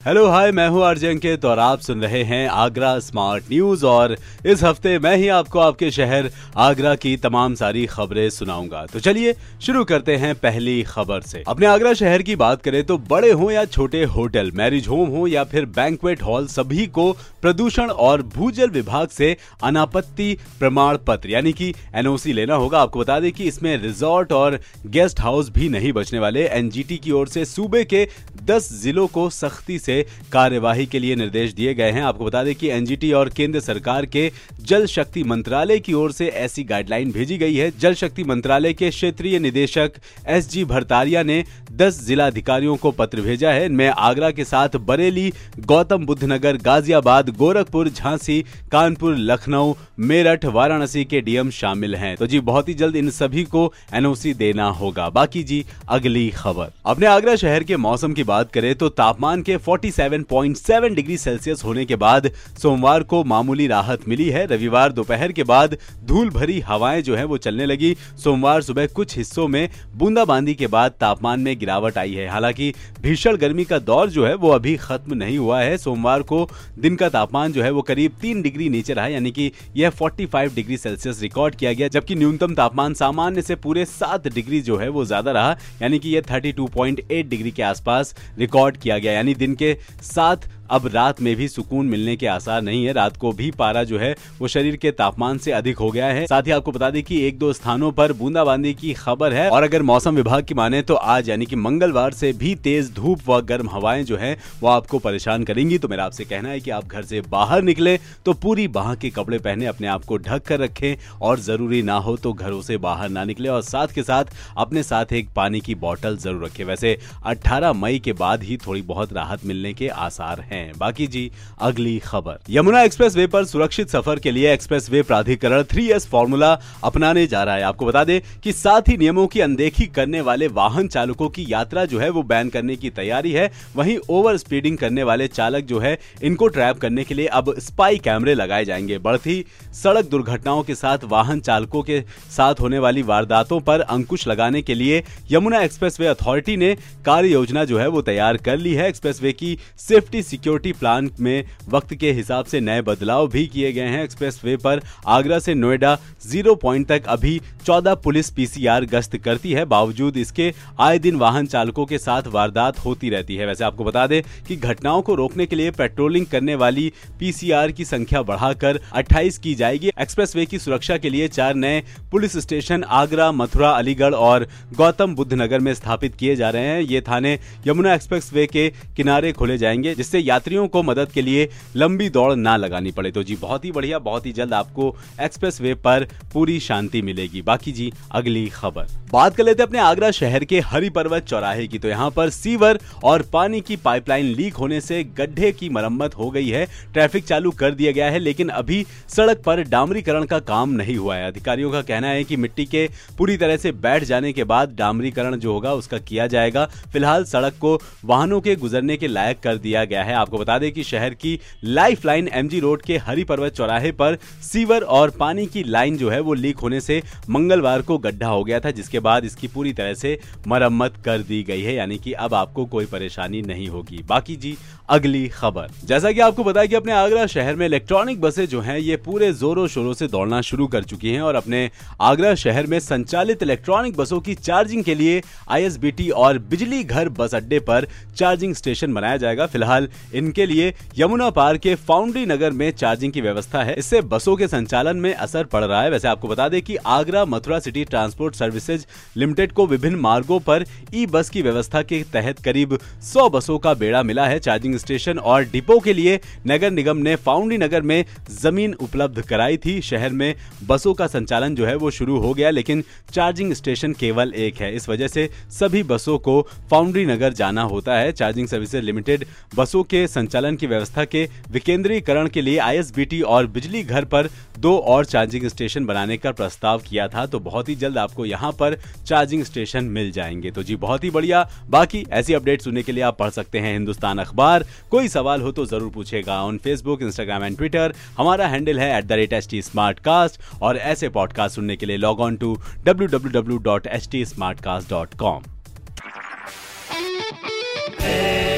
hello hi मैं हूँ RJ अंकित और आप सुन रहे हैं आगरा स्मार्ट न्यूज़ और इस हफ़्ते मैं ही आपको आपके शहर आगरा की तमाम सारी खबरें सुनाऊँगा। तो चलिए शुरू करते हैं पहली खबर से। अपने आगरा शहर की बात करें तो बड़े हो या छोटे होटल, मैरिज होम हो या फिर बैंकवेट हॉल सभी को प्रदूषण और भूजल विभाग से अनापत्ति प्रमाण पत्र, यानी कि एनओसी लेना होगा। आपको बता दें कि इसमें रिजॉर्ट और गेस्ट हाउस भी नहीं बचने वाले। एनजीटी की ओर से सूबे के 10 जिलों को सख्ती से कार्यवाही के लिए निर्देश दिए गए हैं। आपको बता दें कि एनजीटी और केंद्र सरकार के जल शक्ति मंत्रालय की ओर से ऐसी गाइडलाइन भेजी गई है। जल शक्ति मंत्रालय के क्षेत्रीय निदेशक एस जी भरतारिया ने 10 जिला अधिकारियों को पत्र भेजा है। इनमें आगरा के साथ बरेली, गौतम बुद्ध नगर, गाजियाबाद, गोरखपुर, झांसी, कानपुर, लखनऊ, मेरठ, वाराणसी के डीएम शामिल हैं। तो जी, बहुत ही जल्द इन सभी को एनओसी देना होगा। बाकी जी, अगली खबर। अपने आगरा शहर के मौसम की बात करें तो तापमान के 47.7 डिग्री सेल्सियस होने के बाद सोमवार को मामूली राहत मिली है। रविवार दोपहर के बाद धूल भरी हवाएँ जो है वो चलने लगी। सोमवार सुबह कुछ हिस्सों में बूंदाबांदी के बाद तापमान में गिरावट आई है। हालाँकि भीषण गर्मी का दौर जो है वो अभी खत्म नहीं हुआ है। सोमवार को दिन का तापमान जो है वो करीब तीन डिग्री नीचे रहा, यानी कि यह 45 डिग्री सेल्सियस रिकॉर्ड किया गया, जबकि न्यूनतम तापमान सामान्य से पूरे सात डिग्री जो है वो ज़्यादा रहा, यानी कि यह 32.8 डिग्री के आसपास रिकॉर्ड किया गया। यानी दिन के साथ अब रात में भी सुकून मिलने के आसार नहीं है। रात को भी पारा जो है, वो शरीर के तापमान से अधिक हो गया है। साथ ही आपको बता दें कि एक दो स्थानों पर बूंदाबांदी की खबर है। और अगर मौसम विभाग की माने तो आज, यानी कि मंगलवार से भी तेज धूप व गर्म हवाएँ जो है, वो आपको परेशान करेंगी। तो मेरा आपसे कहना है कि आप घर से बाहर निकले तो पूरी बाह के कपड़े पहने, अपने आप को ढक कर रखें। और ज़रूरी ना हो तो घरों से बाहर ना निकले। और साथ के साथ अपने साथ एक पानी की बॉटल ज़रूर रखें। वैसे 18 मई के बाद ही थोड़ी बहुत राहत मिलने के आसार हैं। हैं। बाकी जी, अगली खबर। यमुना एक्सप्रेस वे पर सुरक्षित सफ़र के लिए एक्सप्रेस वे प्राधिकरण थ्री एस फॉर्मूला अपनाने जा रहा है। आपको बता दें कि साथ ही नियमों की अनदेखी करने वाले वाहन चालकों की यात्रा जो है वो बैन करने की तैयारी है। वहीं ओवर स्पीडिंग करने वाले चालक जो है, इनको ट्रैप करने के लिए अब स्पाई कैमरे लगाए जाएँगे। बढ़ती सड़क दुर्घटनाओं के साथ वाहन चालकों के साथ होने वाली वारदातों पर अंकुश लगाने के लिए यमुना एक्सप्रेस वे अथॉरिटी ने कार्य योजना जो है वो तैयार कर ली है। एक्सप्रेस वे की सेफ्टी, सिक्योरिटी सिक्योरिटी प्लान में वक्त के हिसाब से नए बदलाव भी किए गए हैं। एक्सप्रेस वे पर आगरा से नोएडा ज़ीरो पॉइंट तक अभी 14 पुलिस पीसीआर गश्त करती है। बावजूद इसके आए दिन वाहन चालकों के साथ वारदात होती रहती है। वैसे आपको बता दें कि घटनाओं को रोकने के लिए पेट्रोलिंग करने वाली पीसीआर की संख्या बढ़ाकर 28 की जाएगी। एक्सप्रेस की सुरक्षा के लिए चार नए पुलिस स्टेशन आगरा, मथुरा, अलीगढ़ और गौतम बुद्ध नगर में स्थापित किए जा रहे हैं। ये थाने यमुना एक्सप्रेस के किनारे खोले जाएँगे, जिससे यात्री यात्रियों को मदद के लिए लंबी दौड़ ना लगानी पड़े। तो जी, बहुत ही बढ़िया, बहुत ही जल्द आपको एक्सप्रेस वे पर पूरी शांति मिलेगी। बाकी जी, अगली खबर। बात कर लेते अपने आगरा शहर के हरि पर्वत चौराहे की। तो यहाँ पर सीवर और पानी की पाइपलाइन लीक होने से गड्ढे की मरम्मत हो गई है। ट्रैफ़िक चालू कर दिया गया है, लेकिन अभी सड़क पर डामरीकरण का काम नहीं हुआ है। अधिकारियों का कहना है कि मिट्टी के पूरी तरह से बैठ जाने के बाद डामरीकरण जो होगा, उसका किया जाएगा। फ़िलहाल सड़क को वाहनों के गुजरने के लायक कर दिया गया है। आपको बता दें कि शहर की लाइफ लाइन एमजी रोड के हरि पर्वत चौराहे पर सीवर और पानी की लाइन जो है वो लीक होने से मंगलवार को गड्ढा हो गया था, जिसके बाद इसकी पूरी तरह से मरम्मत कर दी गई है, यानी कि अब आपको कोई परेशानी नहीं होगी। बाकी जी, अगली खबर। जैसा कि आपको बताया कि अपने आगरा शहर में इलेक्ट्रॉनिक बसें जो हैं, ये पूरे जोरों शोरों से दौड़ना शुरू कर चुकी हैं और अपने आगरा शहर में संचालित इलेक्ट्रॉनिक बसों की चार्जिंग के लिए आईएसबीटी और बिजली घर बस अड्डे पर चार्जिंग स्टेशन बनाया जाएगा। फ़िलहाल इनके लिए यमुना पार के फाउंड्री नगर में चार्जिंग की व्यवस्था है। इससे बसों के संचालन में असर पड़ रहा है। वैसे आपको बता दें कि Agra, Mathura city transport services limited को विभिन्न मार्गों पर ई बस की व्यवस्था के तहत करीब सौ बसों का बेड़ा मिला है। चार्जिंग स्टेशन और डिपो के लिए नगर निगम ने फाउंड्री नगर में ज़मीन उपलब्ध कराई थी। शहर में बसों का संचालन जो है वो शुरू हो गया, लेकिन चार्जिंग स्टेशन केवल एक है। इस वजह से सभी बसों को फाउंड्री नगर जाना होता है। चार्जिंग सर्विसेज़ लिमिटेड बसों के संचालन की व्यवस्था के विकेंद्रीकरण के लिए आईएसबीटी और बिजली घर पर दो और चार्जिंग स्टेशन बनाने का प्रस्ताव किया था तो बहुत ही जल्द आपको यहाँ पर चार्जिंग स्टेशन मिल जाएँगे। तो जी, बहुत ही बढ़िया। बाकी ऐसी अपडेट सुनने के लिए आप पढ़ सकते हैं हिंदुस्तान अखबार। कोई सवाल हो तो ज़रूर पूछेगा on Facebook Instagram and Twitter हमारा हैंडल है एट और ऐसे पॉडकास्ट सुनने के लिए log on to W